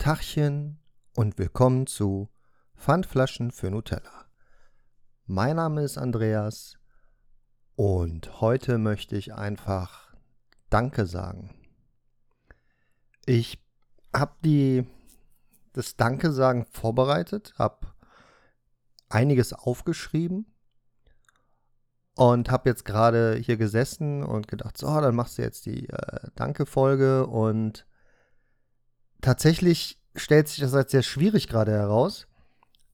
Tachchen und willkommen zu Pfandflaschen für Nutella. Mein Name ist Andreas und heute möchte ich einfach Danke sagen. Ich habe die das Danke sagen vorbereitet, habe einiges aufgeschrieben und habe jetzt gerade hier gesessen und gedacht, so, dann machst du jetzt die äh, Danke-Folge und tatsächlich stellt sich das als sehr schwierig gerade heraus,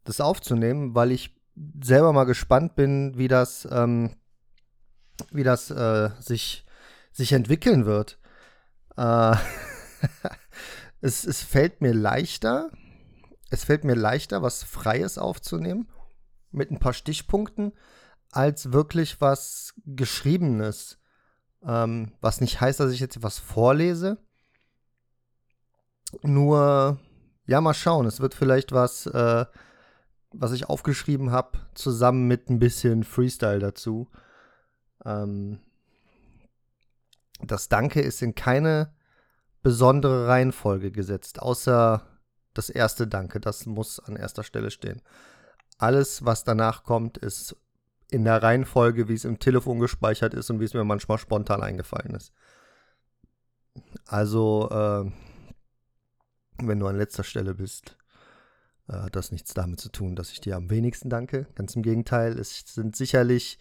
das aufzunehmen, weil ich selber mal gespannt bin, wie das, ähm, wie das äh, sich, sich entwickeln wird. Äh, es, es fällt mir leichter, es fällt mir leichter, was Freies aufzunehmen, mit ein paar Stichpunkten, als wirklich was Geschriebenes. Ähm, was nicht heißt, dass ich jetzt was vorlese, nur, ja, mal schauen. Es wird vielleicht was, äh, was ich aufgeschrieben habe, zusammen mit ein bisschen Freestyle dazu. Ähm, das Danke ist in keine besondere Reihenfolge gesetzt, außer das erste Danke. Das muss an erster Stelle stehen. Alles, was danach kommt, ist in der Reihenfolge, wie es im Telefon gespeichert ist und wie es mir manchmal spontan eingefallen ist. Also, äh, wenn du an letzter Stelle bist, äh, hat das nichts damit zu tun, dass ich dir am wenigsten danke. Ganz im Gegenteil, es sind sicherlich,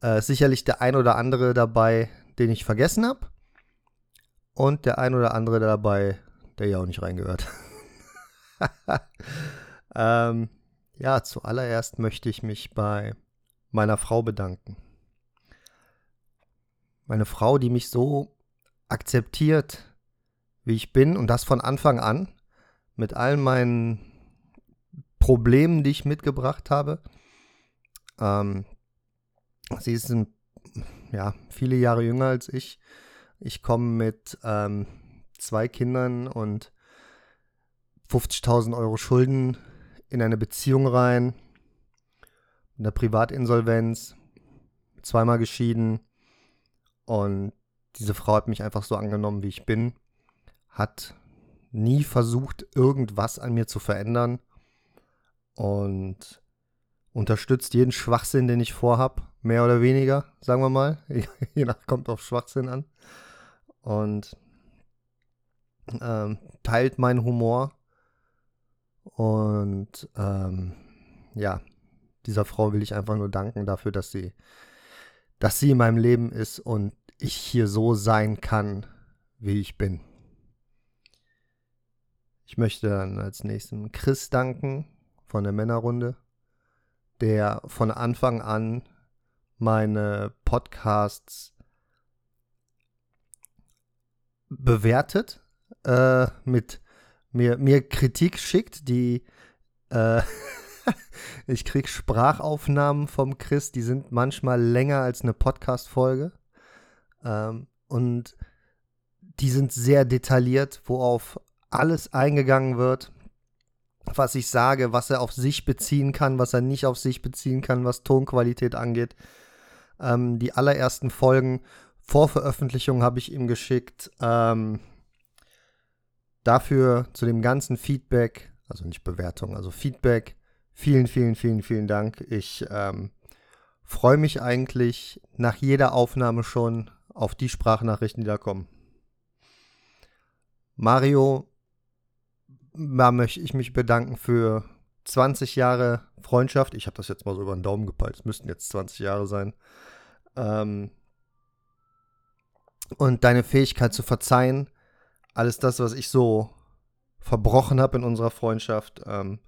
äh, sicherlich der ein oder andere dabei, den ich vergessen habe. Und der ein oder andere dabei, der ja auch nicht reingehört. ähm, ja, zuallererst möchte ich mich bei meiner Frau bedanken. Meine Frau, die mich so akzeptiert, wie ich bin und das von Anfang an mit all meinen Problemen, die ich mitgebracht habe. Ähm, sie ist ein, ja, viele Jahre jünger als ich. Ich komme mit ähm, zwei Kindern und 50.000 Euro Schulden in eine Beziehung rein, in der Privatinsolvenz, zweimal geschieden und diese Frau hat mich einfach so angenommen, wie ich bin hat nie versucht, irgendwas an mir zu verändern und unterstützt jeden Schwachsinn, den ich vorhab, mehr oder weniger, sagen wir mal. Je nach kommt auf Schwachsinn an. Und ähm, teilt meinen Humor. Und ähm, ja, dieser Frau will ich einfach nur danken dafür, dass sie, dass sie in meinem Leben ist und ich hier so sein kann, wie ich bin. Ich möchte dann als nächsten Chris danken von der Männerrunde, der von Anfang an meine Podcasts bewertet, äh, mit mir, mir Kritik schickt, die äh, ich krieg Sprachaufnahmen vom Chris, die sind manchmal länger als eine Podcast-Folge. Ähm, und die sind sehr detailliert, worauf alles eingegangen wird, was ich sage, was er auf sich beziehen kann, was er nicht auf sich beziehen kann, was Tonqualität angeht. Ähm, die allerersten Folgen vor Veröffentlichung habe ich ihm geschickt. Ähm, dafür zu dem ganzen Feedback, also nicht Bewertung, also Feedback. Vielen, vielen, vielen, vielen Dank. Ich ähm, freue mich eigentlich nach jeder Aufnahme schon auf die Sprachnachrichten, die da kommen. Mario da möchte ich mich bedanken für 20 Jahre Freundschaft. Ich habe das jetzt mal so über den Daumen gepeilt. Es müssten jetzt 20 Jahre sein. Ähm und deine Fähigkeit zu verzeihen. Alles das, was ich so verbrochen habe in unserer Freundschaft, ähm,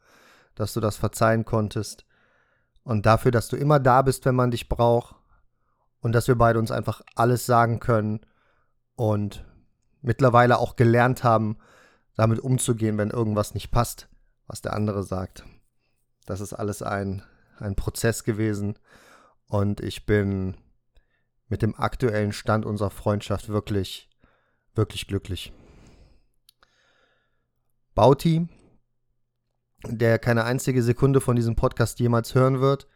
dass du das verzeihen konntest. Und dafür, dass du immer da bist, wenn man dich braucht. Und dass wir beide uns einfach alles sagen können. Und mittlerweile auch gelernt haben, damit umzugehen, wenn irgendwas nicht passt, was der andere sagt. Das ist alles ein, ein Prozess gewesen und ich bin mit dem aktuellen Stand unserer Freundschaft wirklich, wirklich glücklich. Bauti, der keine einzige Sekunde von diesem Podcast jemals hören wird,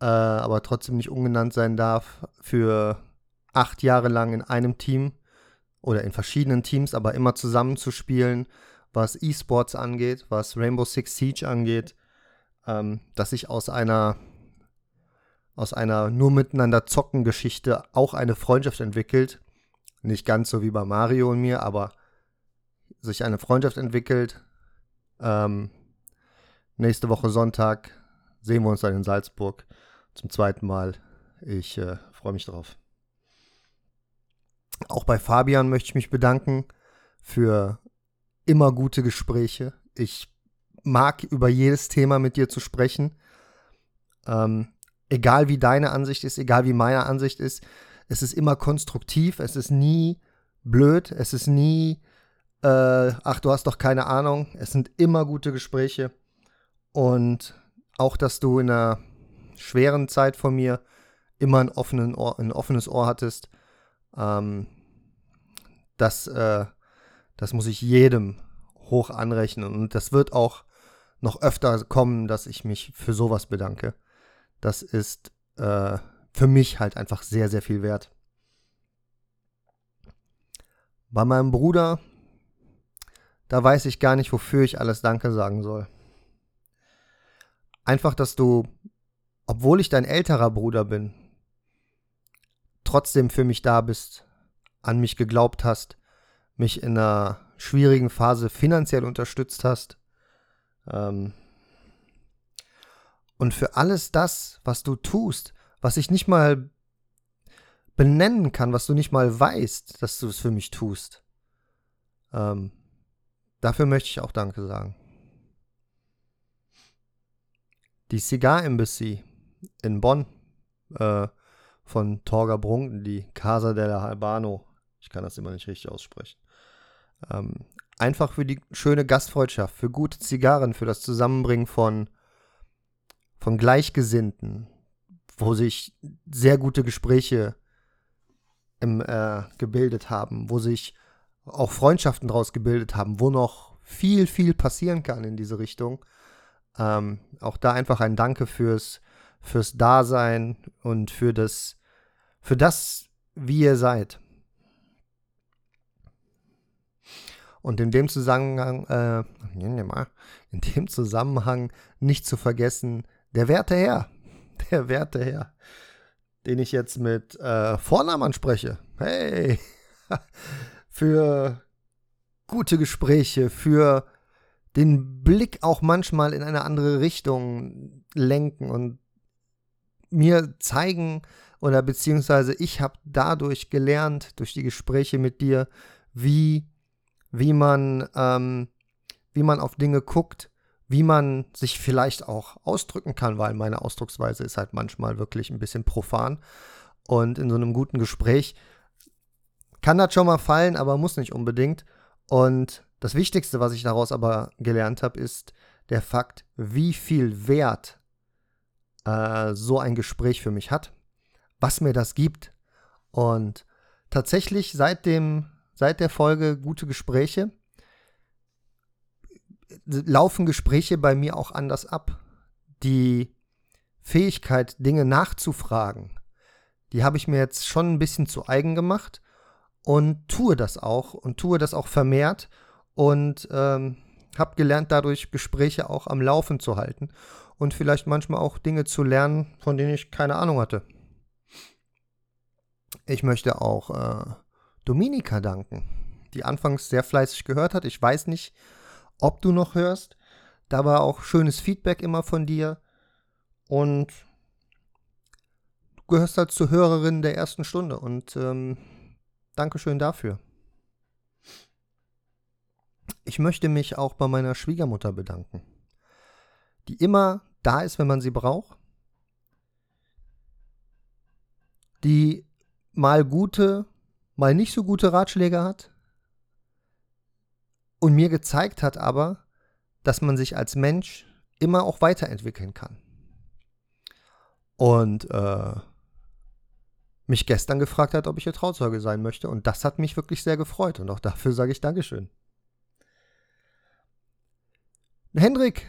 äh, aber trotzdem nicht ungenannt sein darf, für acht Jahre lang in einem Team oder in verschiedenen Teams, aber immer zusammenzuspielen was E-Sports angeht, was Rainbow Six Siege angeht, ähm, dass sich aus einer aus einer nur miteinander zocken Geschichte auch eine Freundschaft entwickelt. Nicht ganz so wie bei Mario und mir, aber sich eine Freundschaft entwickelt. Ähm, nächste Woche Sonntag sehen wir uns dann in Salzburg zum zweiten Mal. Ich äh, freue mich drauf. Auch bei Fabian möchte ich mich bedanken für immer gute Gespräche. Ich mag über jedes Thema mit dir zu sprechen. Ähm, egal wie deine Ansicht ist, egal wie meine Ansicht ist, es ist immer konstruktiv, es ist nie blöd, es ist nie, äh, ach, du hast doch keine Ahnung. Es sind immer gute Gespräche. Und auch, dass du in einer schweren Zeit von mir immer ein, Ohr, ein offenes Ohr hattest, ähm, das, äh, das muss ich jedem hoch anrechnen. Und das wird auch noch öfter kommen, dass ich mich für sowas bedanke. Das ist äh, für mich halt einfach sehr, sehr viel wert. Bei meinem Bruder, da weiß ich gar nicht, wofür ich alles Danke sagen soll. Einfach, dass du, obwohl ich dein älterer Bruder bin, trotzdem für mich da bist, an mich geglaubt hast, mich in einer schwierigen Phase finanziell unterstützt hast. Ähm und für alles das, was du tust, was ich nicht mal benennen kann, was du nicht mal weißt, dass du es für mich tust. Ähm dafür möchte ich auch Danke sagen. Die Cigar Embassy in Bonn äh, von Torga Brunken, die Casa della Albano, ich kann das immer nicht richtig aussprechen. Ähm, einfach für die schöne Gastfreundschaft, für gute Zigarren, für das Zusammenbringen von, von Gleichgesinnten, wo sich sehr gute Gespräche im, äh, gebildet haben, wo sich auch Freundschaften daraus gebildet haben, wo noch viel, viel passieren kann in diese Richtung. Ähm, auch da einfach ein Danke fürs, fürs Dasein und für das, für das, wie ihr seid. Und in dem Zusammenhang, äh, in dem Zusammenhang nicht zu vergessen, der werte Herr, der werte Herr, den ich jetzt mit äh, Vornamen anspreche. Hey, für gute Gespräche, für den Blick auch manchmal in eine andere Richtung lenken und mir zeigen oder beziehungsweise ich habe dadurch gelernt, durch die Gespräche mit dir, wie wie man, ähm, wie man auf Dinge guckt, wie man sich vielleicht auch ausdrücken kann, weil meine Ausdrucksweise ist halt manchmal wirklich ein bisschen profan. Und in so einem guten Gespräch kann das schon mal fallen, aber muss nicht unbedingt. Und das Wichtigste, was ich daraus aber gelernt habe, ist der Fakt, wie viel Wert äh, so ein Gespräch für mich hat, was mir das gibt. Und tatsächlich seit dem seit der Folge Gute Gespräche laufen Gespräche bei mir auch anders ab. Die Fähigkeit, Dinge nachzufragen, die habe ich mir jetzt schon ein bisschen zu eigen gemacht und tue das auch und tue das auch vermehrt und ähm, habe gelernt, dadurch Gespräche auch am Laufen zu halten und vielleicht manchmal auch Dinge zu lernen, von denen ich keine Ahnung hatte. Ich möchte auch äh, Dominika danken, die anfangs sehr fleißig gehört hat. Ich weiß nicht, ob du noch hörst. Da war auch schönes Feedback immer von dir. Und du gehörst halt zur Hörerin der ersten Stunde. Und ähm, Dankeschön dafür. Ich möchte mich auch bei meiner Schwiegermutter bedanken, die immer da ist, wenn man sie braucht, die mal gute mal nicht so gute Ratschläge hat und mir gezeigt hat aber, dass man sich als Mensch immer auch weiterentwickeln kann. Und äh, mich gestern gefragt hat, ob ich ihr Trauzeuge sein möchte. Und das hat mich wirklich sehr gefreut. Und auch dafür sage ich Dankeschön. Hendrik,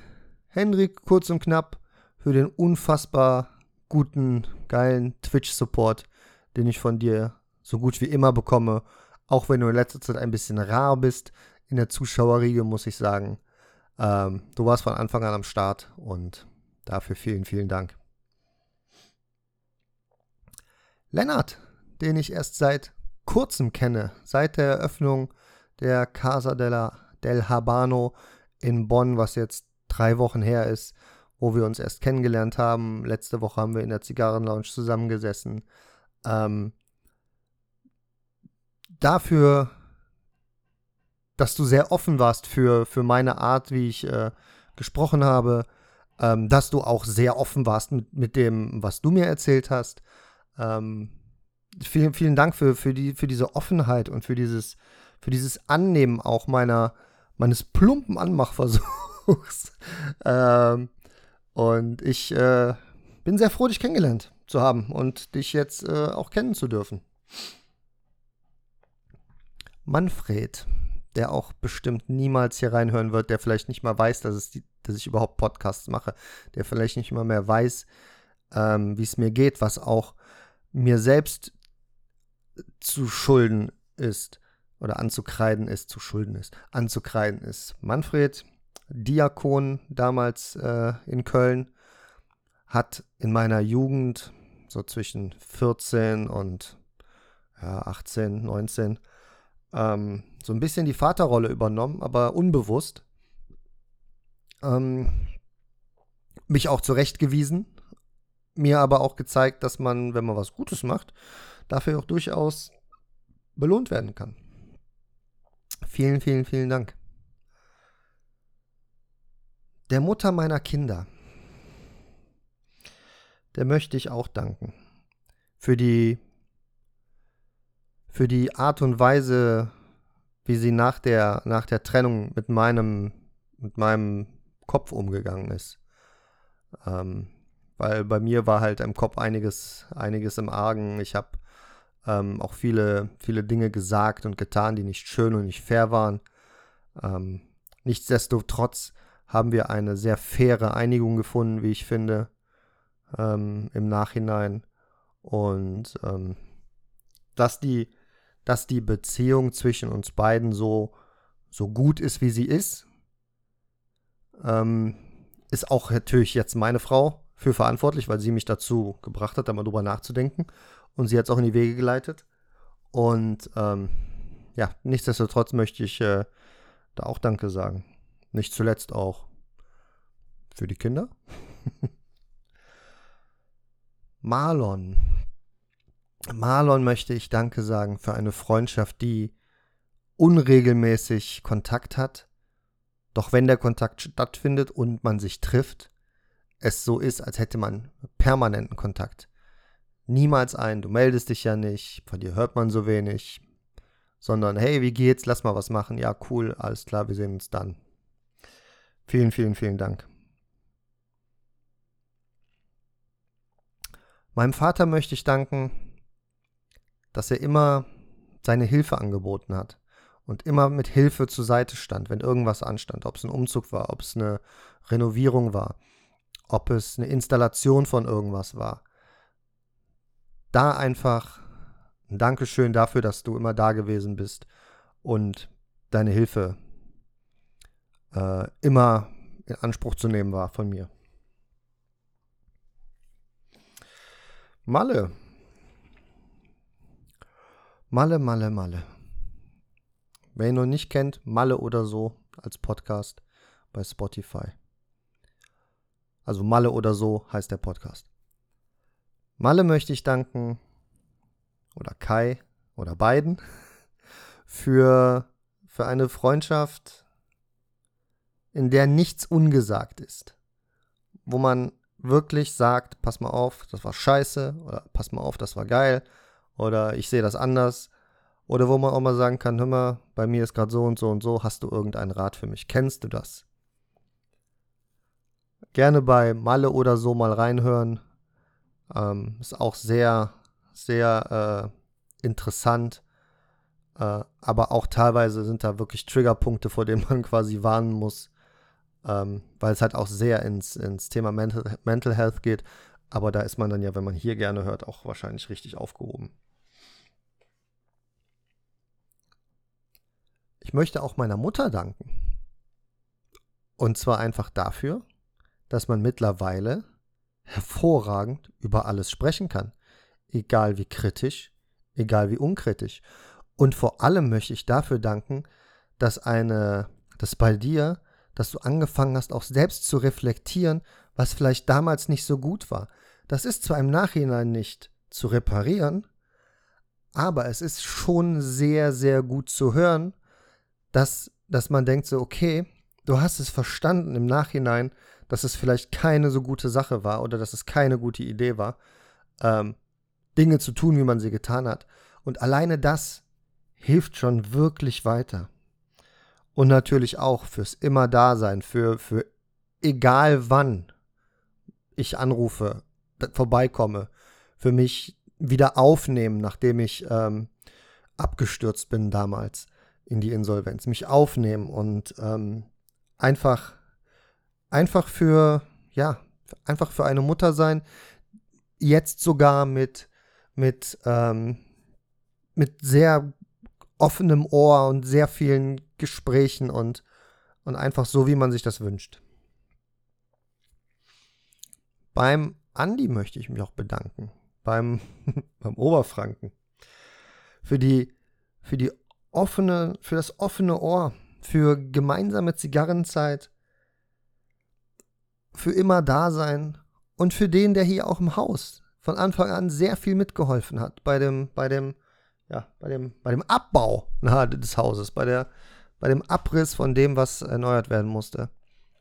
Hendrik, kurz und knapp, für den unfassbar guten, geilen Twitch-Support, den ich von dir so gut wie immer bekomme. Auch wenn du in letzter Zeit ein bisschen rar bist. in der Zuschauerriege, muss ich sagen. Ähm, du warst von Anfang an am Start und dafür vielen, vielen Dank. Lennart, den ich erst seit kurzem kenne, seit der Eröffnung der Casa della, del Habano in Bonn, was jetzt drei Wochen her ist, wo wir uns erst kennengelernt haben. Letzte Woche haben wir in der Zigarrenlounge zusammengesessen. Ähm, dafür, dass du sehr offen warst für, für meine Art, wie ich äh, gesprochen habe, ähm, dass du auch sehr offen warst mit, mit dem, was du mir erzählt hast. Ähm, vielen, vielen Dank für, für, die, für diese Offenheit und für dieses, für dieses Annehmen auch meiner, meines plumpen Anmachversuchs. ähm, und ich äh, bin sehr froh, dich kennengelernt zu haben und dich jetzt äh, auch kennen zu dürfen. Manfred, der auch bestimmt niemals hier reinhören wird, der vielleicht nicht mal weiß, dass, die, dass ich überhaupt Podcasts mache, der vielleicht nicht mal mehr weiß, ähm, wie es mir geht, was auch mir selbst zu schulden ist oder anzukreiden ist, zu schulden ist, anzukreiden ist. Manfred, Diakon damals äh, in Köln, hat in meiner Jugend so zwischen 14 und ja, 18, 19 ähm, so ein bisschen die Vaterrolle übernommen, aber unbewusst. Ähm, mich auch zurechtgewiesen, mir aber auch gezeigt, dass man, wenn man was Gutes macht, dafür auch durchaus belohnt werden kann. Vielen, vielen, vielen Dank. Der Mutter meiner Kinder, der möchte ich auch danken. Für die, für die Art und Weise, wie sie nach der, nach der Trennung mit meinem, mit meinem Kopf umgegangen ist. Ähm, weil bei mir war halt im Kopf einiges, einiges im Argen. Ich habe ähm, auch viele, viele Dinge gesagt und getan, die nicht schön und nicht fair waren. Ähm, nichtsdestotrotz haben wir eine sehr faire Einigung gefunden, wie ich finde, ähm, im Nachhinein. Und ähm, dass, die, dass die Beziehung zwischen uns beiden so, so gut ist, wie sie ist, ähm, ist auch natürlich jetzt meine Frau für verantwortlich, weil sie mich dazu gebracht hat, da mal drüber nachzudenken. Und sie hat es auch in die Wege geleitet. Und ähm, ja, nichtsdestotrotz möchte ich äh, da auch Danke sagen. Nicht zuletzt auch für die Kinder. Marlon. Marlon möchte ich Danke sagen für eine Freundschaft, die unregelmäßig Kontakt hat. Doch wenn der Kontakt stattfindet und man sich trifft, es so ist, als hätte man permanenten Kontakt. Niemals ein, du meldest dich ja nicht, von dir hört man so wenig, sondern hey, wie geht's, lass mal was machen, ja cool, alles klar, wir sehen uns dann. Vielen, vielen, vielen Dank. Meinem Vater möchte ich danken, dass er immer seine Hilfe angeboten hat und immer mit Hilfe zur Seite stand, wenn irgendwas anstand, ob es ein Umzug war, ob es eine Renovierung war, ob es eine Installation von irgendwas war. Da einfach ein Dankeschön dafür, dass du immer da gewesen bist und deine Hilfe äh, immer in Anspruch zu nehmen war von mir. Malle. Malle, Malle, Malle. Wer ihn noch nicht kennt, Malle oder so als Podcast bei Spotify. Also Malle oder so heißt der Podcast. Malle möchte ich danken, oder Kai, oder beiden, für, für eine Freundschaft, in der nichts ungesagt ist. Wo man wirklich sagt, pass mal auf, das war scheiße, oder pass mal auf, das war geil, oder ich sehe das anders. Oder wo man auch mal sagen kann, hör mal, bei mir ist gerade so und so und so, hast du irgendeinen Rat für mich? Kennst du das? Gerne bei Malle oder so mal reinhören. Ähm, ist auch sehr, sehr äh, interessant. Äh, aber auch teilweise sind da wirklich Triggerpunkte, vor denen man quasi warnen muss. Ähm, weil es halt auch sehr ins, ins Thema Mental, Mental Health geht. Aber da ist man dann ja, wenn man hier gerne hört, auch wahrscheinlich richtig aufgehoben. ich möchte auch meiner Mutter danken. Und zwar einfach dafür, dass man mittlerweile hervorragend über alles sprechen kann. Egal wie kritisch, egal wie unkritisch. Und vor allem möchte ich dafür danken, dass eine, dass bei dir, dass du angefangen hast, auch selbst zu reflektieren, was vielleicht damals nicht so gut war. Das ist zwar im Nachhinein nicht zu reparieren, aber es ist schon sehr, sehr gut zu hören, dass, dass man denkt so, okay, du hast es verstanden im Nachhinein, dass es vielleicht keine so gute Sache war oder dass es keine gute Idee war, ähm, Dinge zu tun, wie man sie getan hat. Und alleine das hilft schon wirklich weiter. Und natürlich auch fürs immer Dasein, für, für egal wann ich anrufe, vorbeikomme, für mich wieder aufnehmen, nachdem ich ähm, abgestürzt bin damals in die Insolvenz, mich aufnehmen und ähm, einfach, einfach für, ja, einfach für eine Mutter sein, jetzt sogar mit, mit, ähm, mit sehr offenem Ohr und sehr vielen Gesprächen und, und einfach so, wie man sich das wünscht. Beim Andi möchte ich mich auch bedanken. Beim, beim Oberfranken. Für die, für die offene, für das offene Ohr, für gemeinsame Zigarrenzeit, für immer Dasein und für den, der hier auch im Haus von Anfang an sehr viel mitgeholfen hat bei dem, bei dem, ja, bei dem, bei dem Abbau des Hauses, bei der, bei dem Abriss von dem, was erneuert werden musste.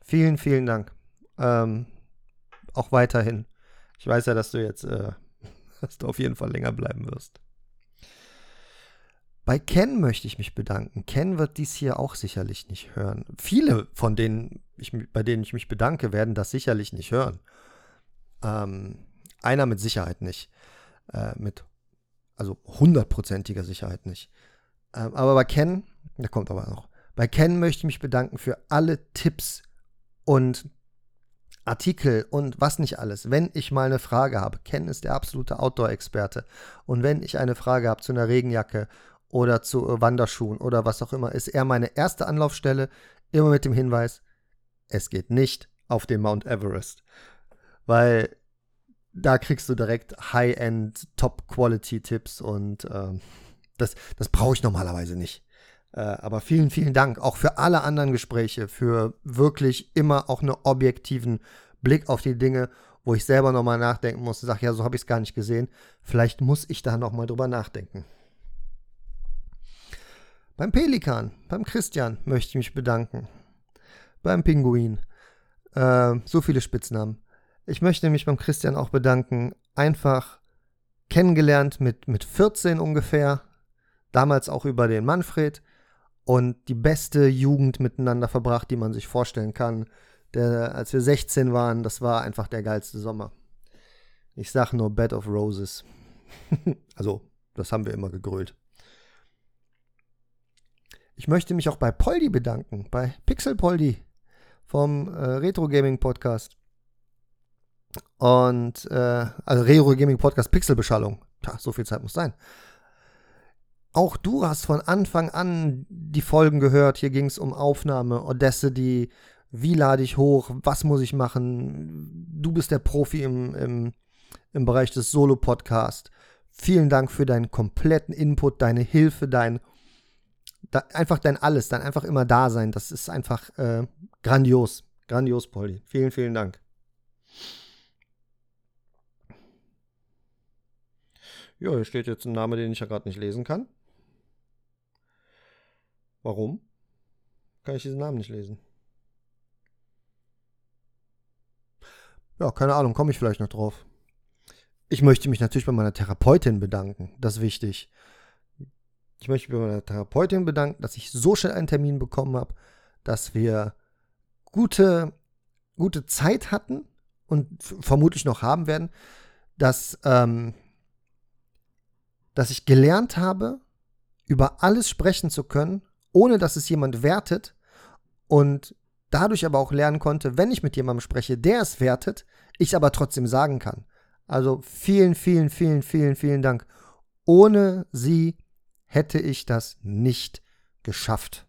Vielen, vielen Dank. Ähm, auch weiterhin. Ich weiß ja, dass du jetzt, äh, dass du auf jeden Fall länger bleiben wirst. Bei Ken möchte ich mich bedanken. Ken wird dies hier auch sicherlich nicht hören. Viele von denen, ich, bei denen ich mich bedanke, werden das sicherlich nicht hören. Ähm, einer mit Sicherheit nicht. Äh, mit, also hundertprozentiger Sicherheit nicht. Ähm, aber bei Ken, der kommt aber noch. Bei Ken möchte ich mich bedanken für alle Tipps und Artikel und was nicht alles. Wenn ich mal eine Frage habe, Ken ist der absolute Outdoor-Experte. Und wenn ich eine Frage habe zu einer Regenjacke oder zu äh, Wanderschuhen oder was auch immer, ist er meine erste Anlaufstelle, immer mit dem Hinweis, es geht nicht auf den Mount Everest. Weil da kriegst du direkt High-End, Top-Quality-Tipps und äh, das, das brauche ich normalerweise nicht. Äh, aber vielen, vielen Dank auch für alle anderen Gespräche, für wirklich immer auch einen objektiven Blick auf die Dinge, wo ich selber nochmal nachdenken muss und sage, ja, so habe ich es gar nicht gesehen. Vielleicht muss ich da nochmal drüber nachdenken. Beim Pelikan, beim Christian möchte ich mich bedanken. Beim Pinguin. Äh, so viele Spitznamen. Ich möchte mich beim Christian auch bedanken. Einfach kennengelernt mit, mit 14 ungefähr. Damals auch über den Manfred. Und die beste Jugend miteinander verbracht, die man sich vorstellen kann. Der, als wir 16 waren, das war einfach der geilste Sommer. Ich sag nur Bed of Roses. also, das haben wir immer gegrölt. Ich möchte mich auch bei Poldi bedanken, bei Pixel Poldi vom äh, Retro Gaming Podcast. Und, äh, also Retro Gaming Podcast Pixelbeschallung. Tja, so viel Zeit muss sein. Auch du hast von Anfang an die Folgen gehört. Hier ging es um Aufnahme, Audacity, wie lade ich hoch, was muss ich machen. Du bist der Profi im, im, im Bereich des Solo-Podcasts. Vielen Dank für deinen kompletten Input, deine Hilfe, dein einfach dein Alles, dann einfach immer da sein. Das ist einfach äh, grandios. Grandios, Polly. Vielen, vielen Dank. Ja, hier steht jetzt ein Name, den ich ja gerade nicht lesen kann. Warum? Kann ich diesen Namen nicht lesen? Ja, keine Ahnung, komme ich vielleicht noch drauf. Ich möchte mich natürlich bei meiner Therapeutin bedanken. Das ist wichtig. Ich möchte mich bei meiner Therapeutin bedanken, dass ich so schnell einen Termin bekommen habe, dass wir gute, gute Zeit hatten und vermutlich noch haben werden, dass, ähm, dass ich gelernt habe, über alles sprechen zu können, ohne dass es jemand wertet und dadurch aber auch lernen konnte, wenn ich mit jemandem spreche, der es wertet, ich es aber trotzdem sagen kann. Also vielen, vielen, vielen, vielen, vielen Dank. Ohne sie hätte ich das nicht geschafft.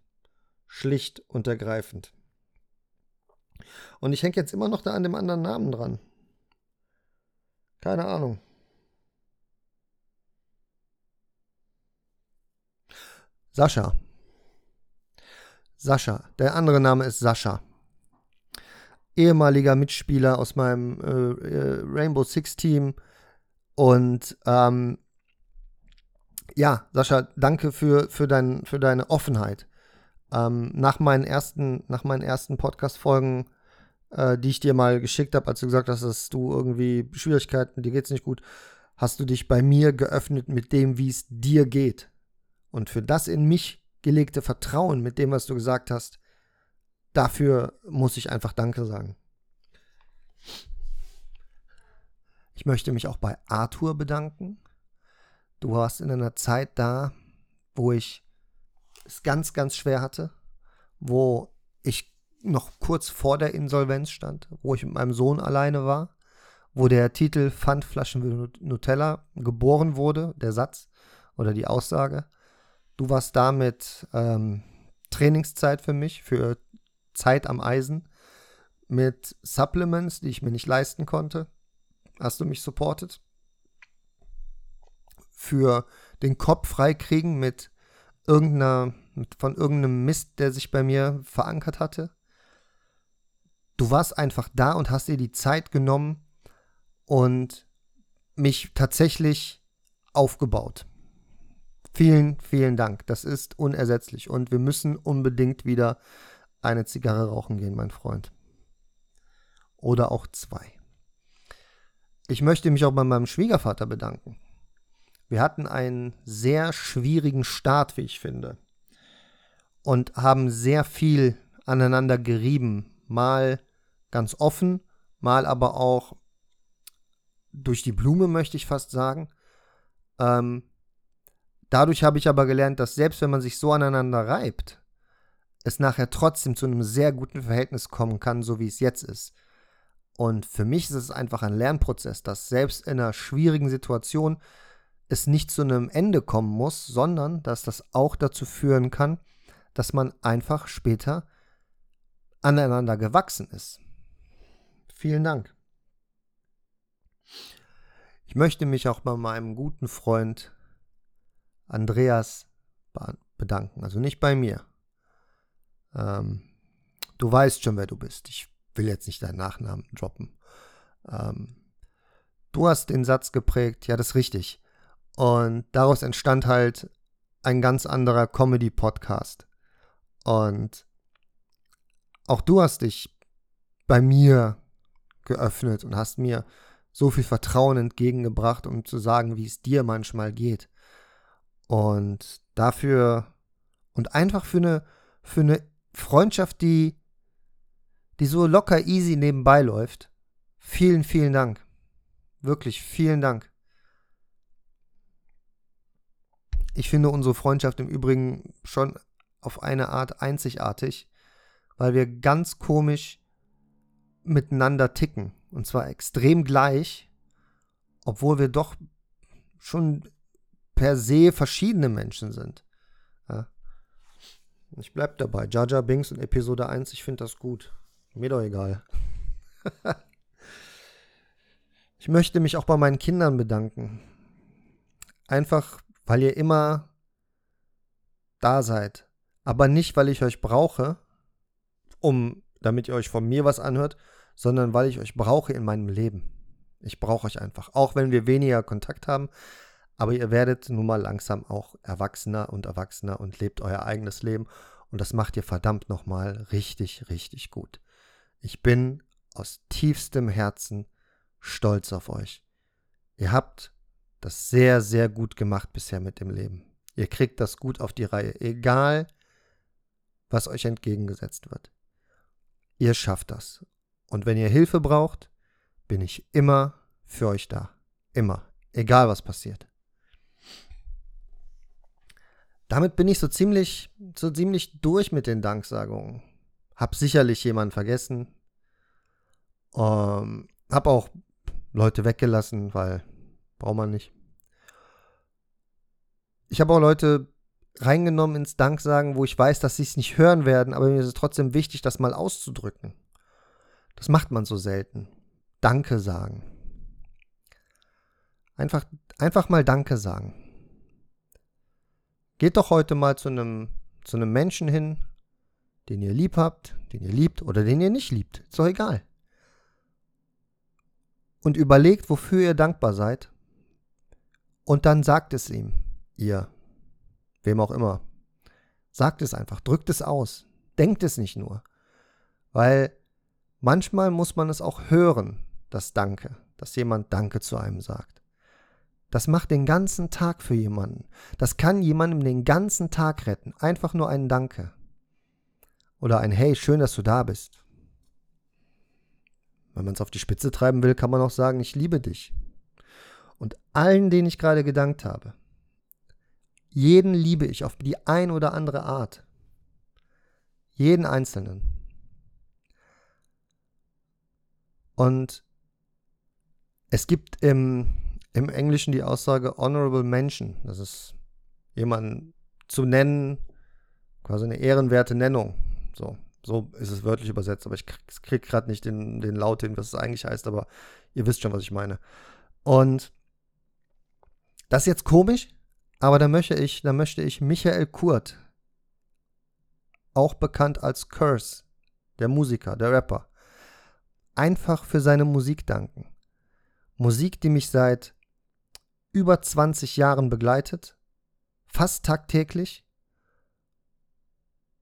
Schlicht und ergreifend. Und ich hänge jetzt immer noch da an dem anderen Namen dran. Keine Ahnung. Sascha. Sascha. Der andere Name ist Sascha. Ehemaliger Mitspieler aus meinem äh, äh, Rainbow Six Team. Und ähm, ja, Sascha, danke für, für, dein, für deine Offenheit. Ähm, nach meinen ersten, ersten Podcast-Folgen, äh, die ich dir mal geschickt habe, als du gesagt hast, dass du irgendwie Schwierigkeiten, dir geht's nicht gut, hast du dich bei mir geöffnet mit dem, wie es dir geht. Und für das in mich gelegte Vertrauen mit dem, was du gesagt hast, dafür muss ich einfach Danke sagen. Ich möchte mich auch bei Arthur bedanken. Du warst in einer Zeit da, wo ich es ganz, ganz schwer hatte, wo ich noch kurz vor der Insolvenz stand, wo ich mit meinem Sohn alleine war, wo der Titel Pfandflaschen Nutella geboren wurde, der Satz oder die Aussage. Du warst damit ähm, Trainingszeit für mich, für Zeit am Eisen, mit Supplements, die ich mir nicht leisten konnte. Hast du mich supportet? Für den Kopf freikriegen mit irgendeiner, mit, von irgendeinem Mist, der sich bei mir verankert hatte. Du warst einfach da und hast dir die Zeit genommen und mich tatsächlich aufgebaut. Vielen, vielen Dank. Das ist unersetzlich. Und wir müssen unbedingt wieder eine Zigarre rauchen gehen, mein Freund. Oder auch zwei. Ich möchte mich auch bei meinem Schwiegervater bedanken. Wir hatten einen sehr schwierigen Start, wie ich finde. Und haben sehr viel aneinander gerieben. Mal ganz offen, mal aber auch durch die Blume, möchte ich fast sagen. Ähm, Dadurch habe ich aber gelernt, dass selbst wenn man sich so aneinander reibt, es nachher trotzdem zu einem sehr guten Verhältnis kommen kann, so wie es jetzt ist. Und für mich ist es einfach ein Lernprozess, dass selbst in einer schwierigen Situation es nicht zu einem Ende kommen muss, sondern dass das auch dazu führen kann, dass man einfach später aneinander gewachsen ist. Vielen Dank. Ich möchte mich auch bei meinem guten Freund Andreas bedanken. Also nicht bei mir. Ähm, du weißt schon, wer du bist. Ich will jetzt nicht deinen Nachnamen droppen. Ähm, du hast den Satz geprägt, ja, das ist richtig. Und daraus entstand halt ein ganz anderer Comedy-Podcast. Und auch du hast dich bei mir geöffnet und hast mir so viel Vertrauen entgegengebracht, um zu sagen, wie es dir manchmal geht. Und dafür und einfach für eine, für eine Freundschaft, die, die so locker easy nebenbei läuft. Vielen, vielen Dank. Wirklich vielen Dank. Ich finde unsere Freundschaft im Übrigen schon auf eine Art einzigartig, weil wir ganz komisch miteinander ticken. Und zwar extrem gleich, obwohl wir doch schon per se verschiedene Menschen sind. Ja. Ich bleib dabei. Jar Binks in Episode 1, ich finde das gut. Mir doch egal. ich möchte mich auch bei meinen Kindern bedanken. Einfach, weil ihr immer da seid. Aber nicht, weil ich euch brauche, um, damit ihr euch von mir was anhört, sondern weil ich euch brauche in meinem Leben. Ich brauche euch einfach. Auch wenn wir weniger Kontakt haben, aber ihr werdet nun mal langsam auch erwachsener und erwachsener und lebt euer eigenes Leben. Und das macht ihr verdammt nochmal richtig, richtig gut. Ich bin aus tiefstem Herzen stolz auf euch. Ihr habt das sehr, sehr gut gemacht bisher mit dem Leben. Ihr kriegt das gut auf die Reihe, egal was euch entgegengesetzt wird. Ihr schafft das. Und wenn ihr Hilfe braucht, bin ich immer für euch da. Immer. Egal was passiert damit bin ich so ziemlich, so ziemlich durch mit den Danksagungen. Hab sicherlich jemanden vergessen. Ähm, hab auch Leute weggelassen, weil braucht man nicht. Ich habe auch Leute reingenommen ins Danksagen, wo ich weiß, dass sie es nicht hören werden, aber mir ist es trotzdem wichtig, das mal auszudrücken. Das macht man so selten. Danke sagen. Einfach, einfach mal Danke sagen. Geht doch heute mal zu einem, zu einem Menschen hin, den ihr lieb habt, den ihr liebt oder den ihr nicht liebt. Ist doch egal. Und überlegt, wofür ihr dankbar seid. Und dann sagt es ihm, ihr, wem auch immer. Sagt es einfach, drückt es aus, denkt es nicht nur. Weil manchmal muss man es auch hören, das Danke, dass jemand Danke zu einem sagt. Das macht den ganzen Tag für jemanden. Das kann jemandem den ganzen Tag retten. Einfach nur ein Danke. Oder ein Hey, schön, dass du da bist. Wenn man es auf die Spitze treiben will, kann man auch sagen, ich liebe dich. Und allen, denen ich gerade gedankt habe, jeden liebe ich auf die ein oder andere Art. Jeden Einzelnen. Und es gibt im, im Englischen die Aussage Honorable Mention. Das ist jemanden zu nennen, quasi eine ehrenwerte Nennung. So, so ist es wörtlich übersetzt, aber ich kriege gerade nicht den, den Laut hin, was es eigentlich heißt, aber ihr wisst schon, was ich meine. Und das ist jetzt komisch, aber da möchte ich, da möchte ich Michael Kurt, auch bekannt als Curse, der Musiker, der Rapper, einfach für seine Musik danken. Musik, die mich seit über 20 Jahren begleitet, fast tagtäglich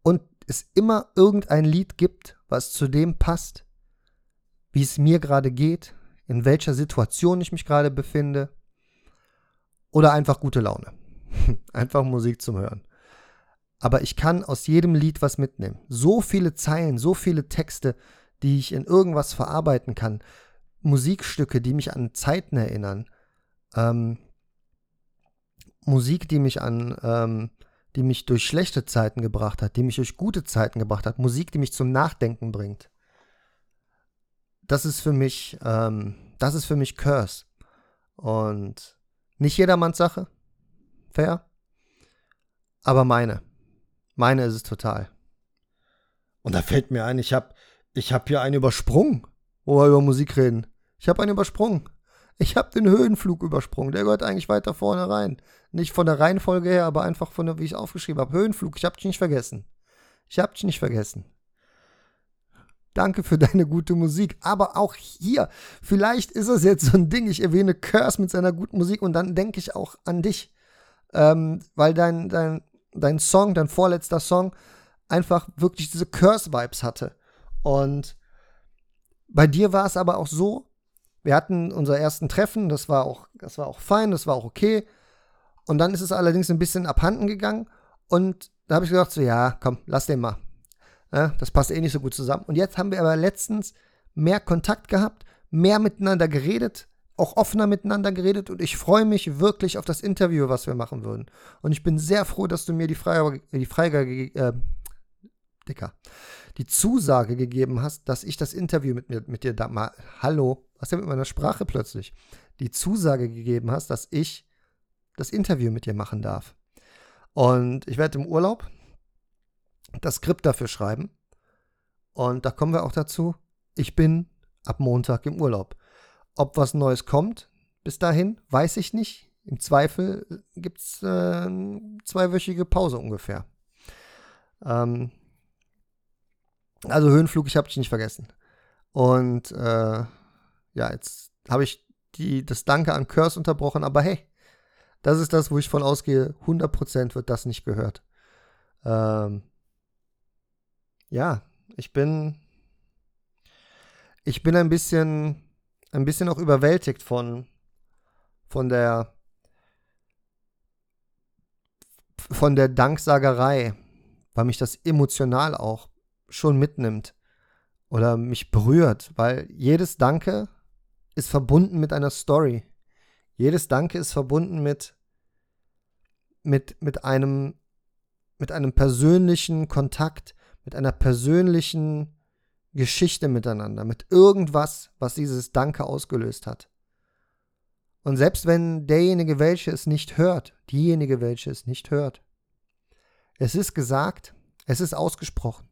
und es immer irgendein Lied gibt, was zu dem passt, wie es mir gerade geht, in welcher Situation ich mich gerade befinde oder einfach gute Laune. Einfach Musik zum Hören. Aber ich kann aus jedem Lied was mitnehmen. So viele Zeilen, so viele Texte, die ich in irgendwas verarbeiten kann. Musikstücke, die mich an Zeiten erinnern. Ähm, Musik, die mich an, ähm, die mich durch schlechte Zeiten gebracht hat, die mich durch gute Zeiten gebracht hat. Musik, die mich zum Nachdenken bringt. Das ist für mich, ähm, das ist für mich Curse. Und nicht jedermanns Sache fair. Aber meine. Meine ist es total. Und da fällt mir ein, ich habe ich hab hier einen übersprungen, wo wir über Musik reden. Ich habe einen übersprungen. Ich habe den Höhenflug übersprungen. Der gehört eigentlich weiter vorne rein. Nicht von der Reihenfolge her, aber einfach von der, wie ich es aufgeschrieben habe. Höhenflug, ich habe dich nicht vergessen. Ich habe dich nicht vergessen. Danke für deine gute Musik. Aber auch hier, vielleicht ist es jetzt so ein Ding, ich erwähne Curse mit seiner guten Musik und dann denke ich auch an dich ähm, weil dein, dein, dein Song, dein vorletzter Song, einfach wirklich diese Curse-Vibes hatte. Und bei dir war es aber auch so, wir hatten unser ersten Treffen, das war auch, das war auch fein, das war auch okay. Und dann ist es allerdings ein bisschen abhanden gegangen. Und da habe ich gedacht, so, ja, komm, lass den mal. Ja, das passt eh nicht so gut zusammen. Und jetzt haben wir aber letztens mehr Kontakt gehabt, mehr miteinander geredet, auch offener miteinander geredet und ich freue mich wirklich auf das Interview, was wir machen würden. Und ich bin sehr froh, dass du mir die Freigabe, die Freigabe, äh, Dicker, die Zusage gegeben hast, dass ich das Interview mit, mir, mit dir da mal, hallo, was ist denn mit meiner Sprache plötzlich? Die Zusage gegeben hast, dass ich das Interview mit dir machen darf. Und ich werde im Urlaub das Skript dafür schreiben. Und da kommen wir auch dazu. Ich bin ab Montag im Urlaub. Ob was Neues kommt, bis dahin, weiß ich nicht. Im Zweifel gibt es äh, zweiwöchige Pause ungefähr. Ähm, also Höhenflug, ich habe dich nicht vergessen. Und äh, ja, jetzt habe ich die, das Danke an Curse unterbrochen, aber hey, das ist das, wo ich von ausgehe, 100% wird das nicht gehört. Ähm, ja, ich bin, ich bin ein bisschen ein bisschen auch überwältigt von, von der von der Danksagerei, weil mich das emotional auch schon mitnimmt oder mich berührt, weil jedes Danke ist verbunden mit einer Story. Jedes Danke ist verbunden mit, mit, mit, einem, mit einem persönlichen Kontakt, mit einer persönlichen Geschichte miteinander, mit irgendwas, was dieses Danke ausgelöst hat. Und selbst wenn derjenige, welche es nicht hört, diejenige, welche es nicht hört, Es ist gesagt, es ist ausgesprochen.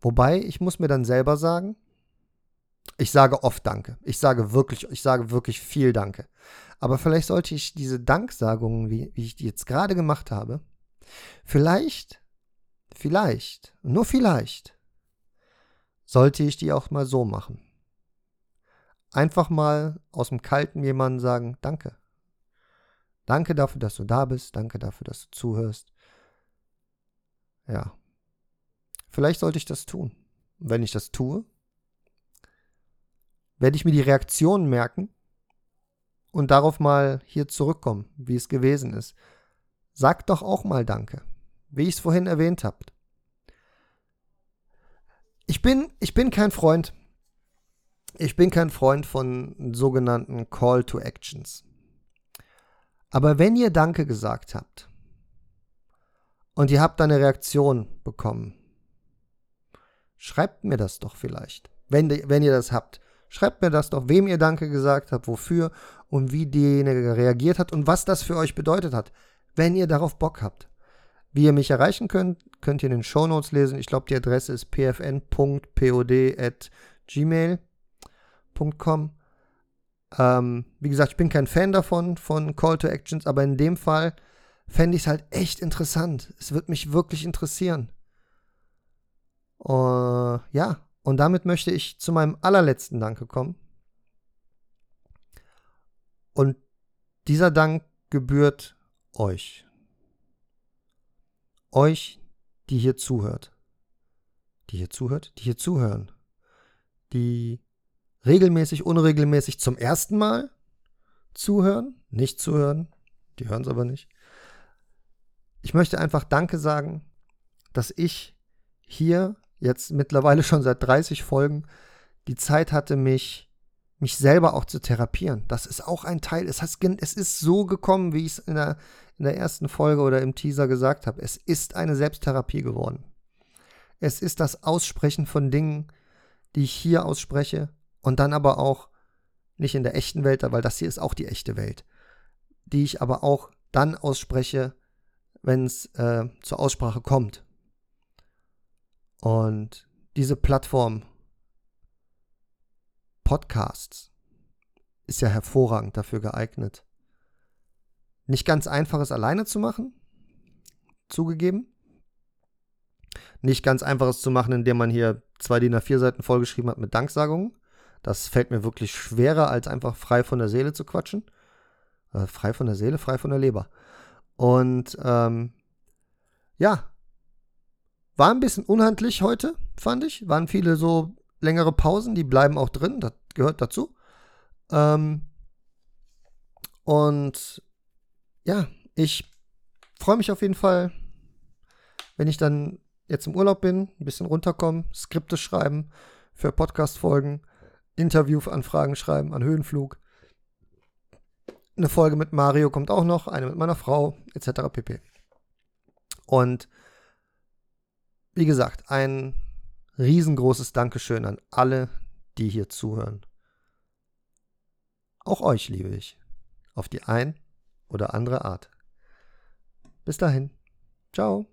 Wobei, ich muss mir dann selber sagen, ich sage oft Danke. Ich sage wirklich, ich sage wirklich viel Danke. Aber vielleicht sollte ich diese Danksagungen, wie, wie ich die jetzt gerade gemacht habe, vielleicht, vielleicht, nur vielleicht, sollte ich die auch mal so machen. Einfach mal aus dem Kalten jemandem sagen, danke. Danke dafür, dass du da bist. Danke dafür, dass du zuhörst. Ja. Vielleicht sollte ich das tun. Wenn ich das tue, werde ich mir die Reaktionen merken und darauf mal hier zurückkommen, wie es gewesen ist. Sagt doch auch mal Danke, wie ich es vorhin erwähnt habe. Ich bin, ich bin kein Freund. Ich bin kein Freund von sogenannten Call to Actions. Aber wenn ihr Danke gesagt habt und ihr habt eine Reaktion bekommen, schreibt mir das doch vielleicht, wenn, wenn ihr das habt. Schreibt mir das doch, wem ihr Danke gesagt habt, wofür und wie derjenige reagiert hat und was das für euch bedeutet hat, wenn ihr darauf Bock habt. Wie ihr mich erreichen könnt, könnt ihr in den Shownotes lesen. Ich glaube, die Adresse ist pfn.pod.gmail.com. Ähm, wie gesagt, ich bin kein Fan davon, von Call to Actions, aber in dem Fall fände ich es halt echt interessant. Es wird mich wirklich interessieren. Uh, ja, und damit möchte ich zu meinem allerletzten Danke kommen. Und dieser Dank gebührt euch. Euch, die hier zuhört. Die hier zuhört? Die hier zuhören. Die regelmäßig, unregelmäßig zum ersten Mal zuhören, nicht zuhören. Die hören es aber nicht. Ich möchte einfach Danke sagen, dass ich hier jetzt mittlerweile schon seit 30 Folgen die Zeit hatte, mich, mich selber auch zu therapieren. Das ist auch ein Teil. Es, has, es ist so gekommen, wie ich es in der, in der ersten Folge oder im Teaser gesagt habe. Es ist eine Selbsttherapie geworden. Es ist das Aussprechen von Dingen, die ich hier ausspreche und dann aber auch nicht in der echten Welt, weil das hier ist auch die echte Welt, die ich aber auch dann ausspreche, wenn es äh, zur Aussprache kommt. Und diese Plattform Podcasts ist ja hervorragend dafür geeignet. Nicht ganz einfach es alleine zu machen, zugegeben. Nicht ganz einfach es zu machen, indem man hier zwei DIN A4 Seiten vollgeschrieben hat mit Danksagungen. Das fällt mir wirklich schwerer, als einfach frei von der Seele zu quatschen. Äh, frei von der Seele, frei von der Leber. Und ähm, ja, war ein bisschen unhandlich heute, fand ich. Waren viele so längere Pausen, die bleiben auch drin, das gehört dazu. Ähm, und ja, ich freue mich auf jeden Fall, wenn ich dann jetzt im Urlaub bin, ein bisschen runterkommen, Skripte schreiben für Podcast-Folgen, Interview-Anfragen schreiben an Höhenflug. Eine Folge mit Mario kommt auch noch, eine mit meiner Frau, etc. pp. Und wie gesagt, ein riesengroßes Dankeschön an alle, die hier zuhören. Auch euch liebe ich. Auf die ein oder andere Art. Bis dahin. Ciao.